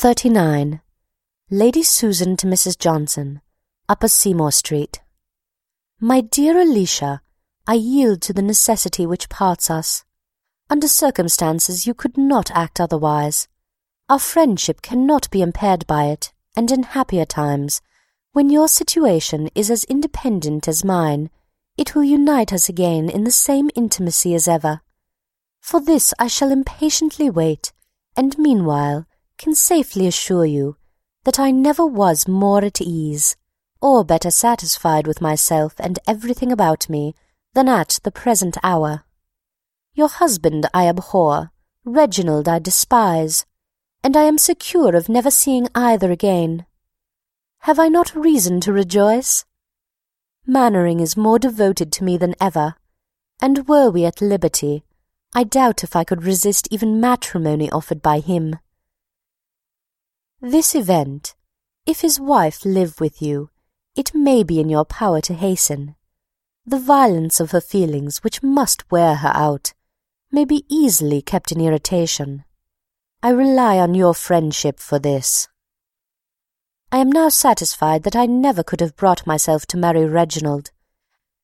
39. Lady Susan to Mrs. Johnson. Upper Seymour Street. My dear Alicia, I yield to the necessity which parts us. Under circumstances you could not act otherwise. Our friendship cannot be impaired by it, and in happier times, when your situation is as independent as mine, it will unite us again in the same intimacy as ever. For this I shall impatiently wait, and meanwhile can safely assure you that I never was more at ease, or better satisfied with myself and everything about me than at the present hour. Your husband I abhor, Reginald I despise, and I am secure of never seeing either again. Have I not reason to rejoice? Manwaring is more devoted to me than ever, and were we at liberty, I doubt if I could resist even matrimony offered by him. This event, if his wife live with you, it may be in your power to hasten. The violence of her feelings, which must wear her out, may be easily kept in irritation. I rely on your friendship for this. I am now satisfied that I never could have brought myself to marry Reginald,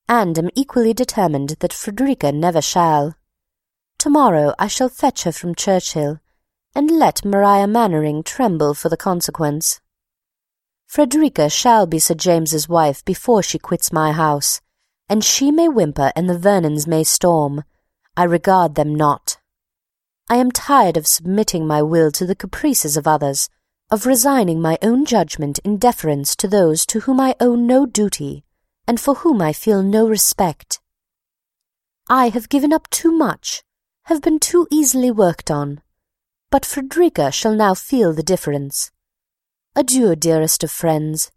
and am equally determined that Frederica never shall. To-morrow I shall fetch her from Churchill, and let Maria Manwaring tremble for the consequence. Frederica shall be Sir James's wife before she quits my house, and she may whimper and the Vernons may storm. I regard them not. I am tired of submitting my will to the caprices of others, of resigning my own judgment in deference to those to whom I owe no duty, and for whom I feel no respect. I have given up too much, have been too easily worked on, but Frederica shall now feel the difference. Adieu, dearest of friends.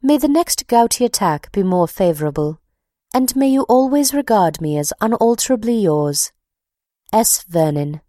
May the next gouty attack be more favourable, and may you always regard me as unalterably yours. S. Vernon.